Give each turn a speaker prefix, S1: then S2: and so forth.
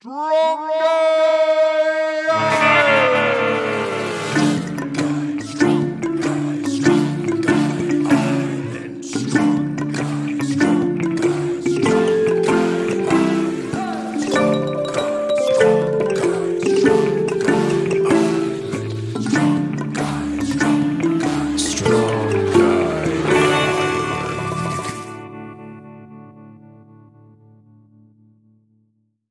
S1: street.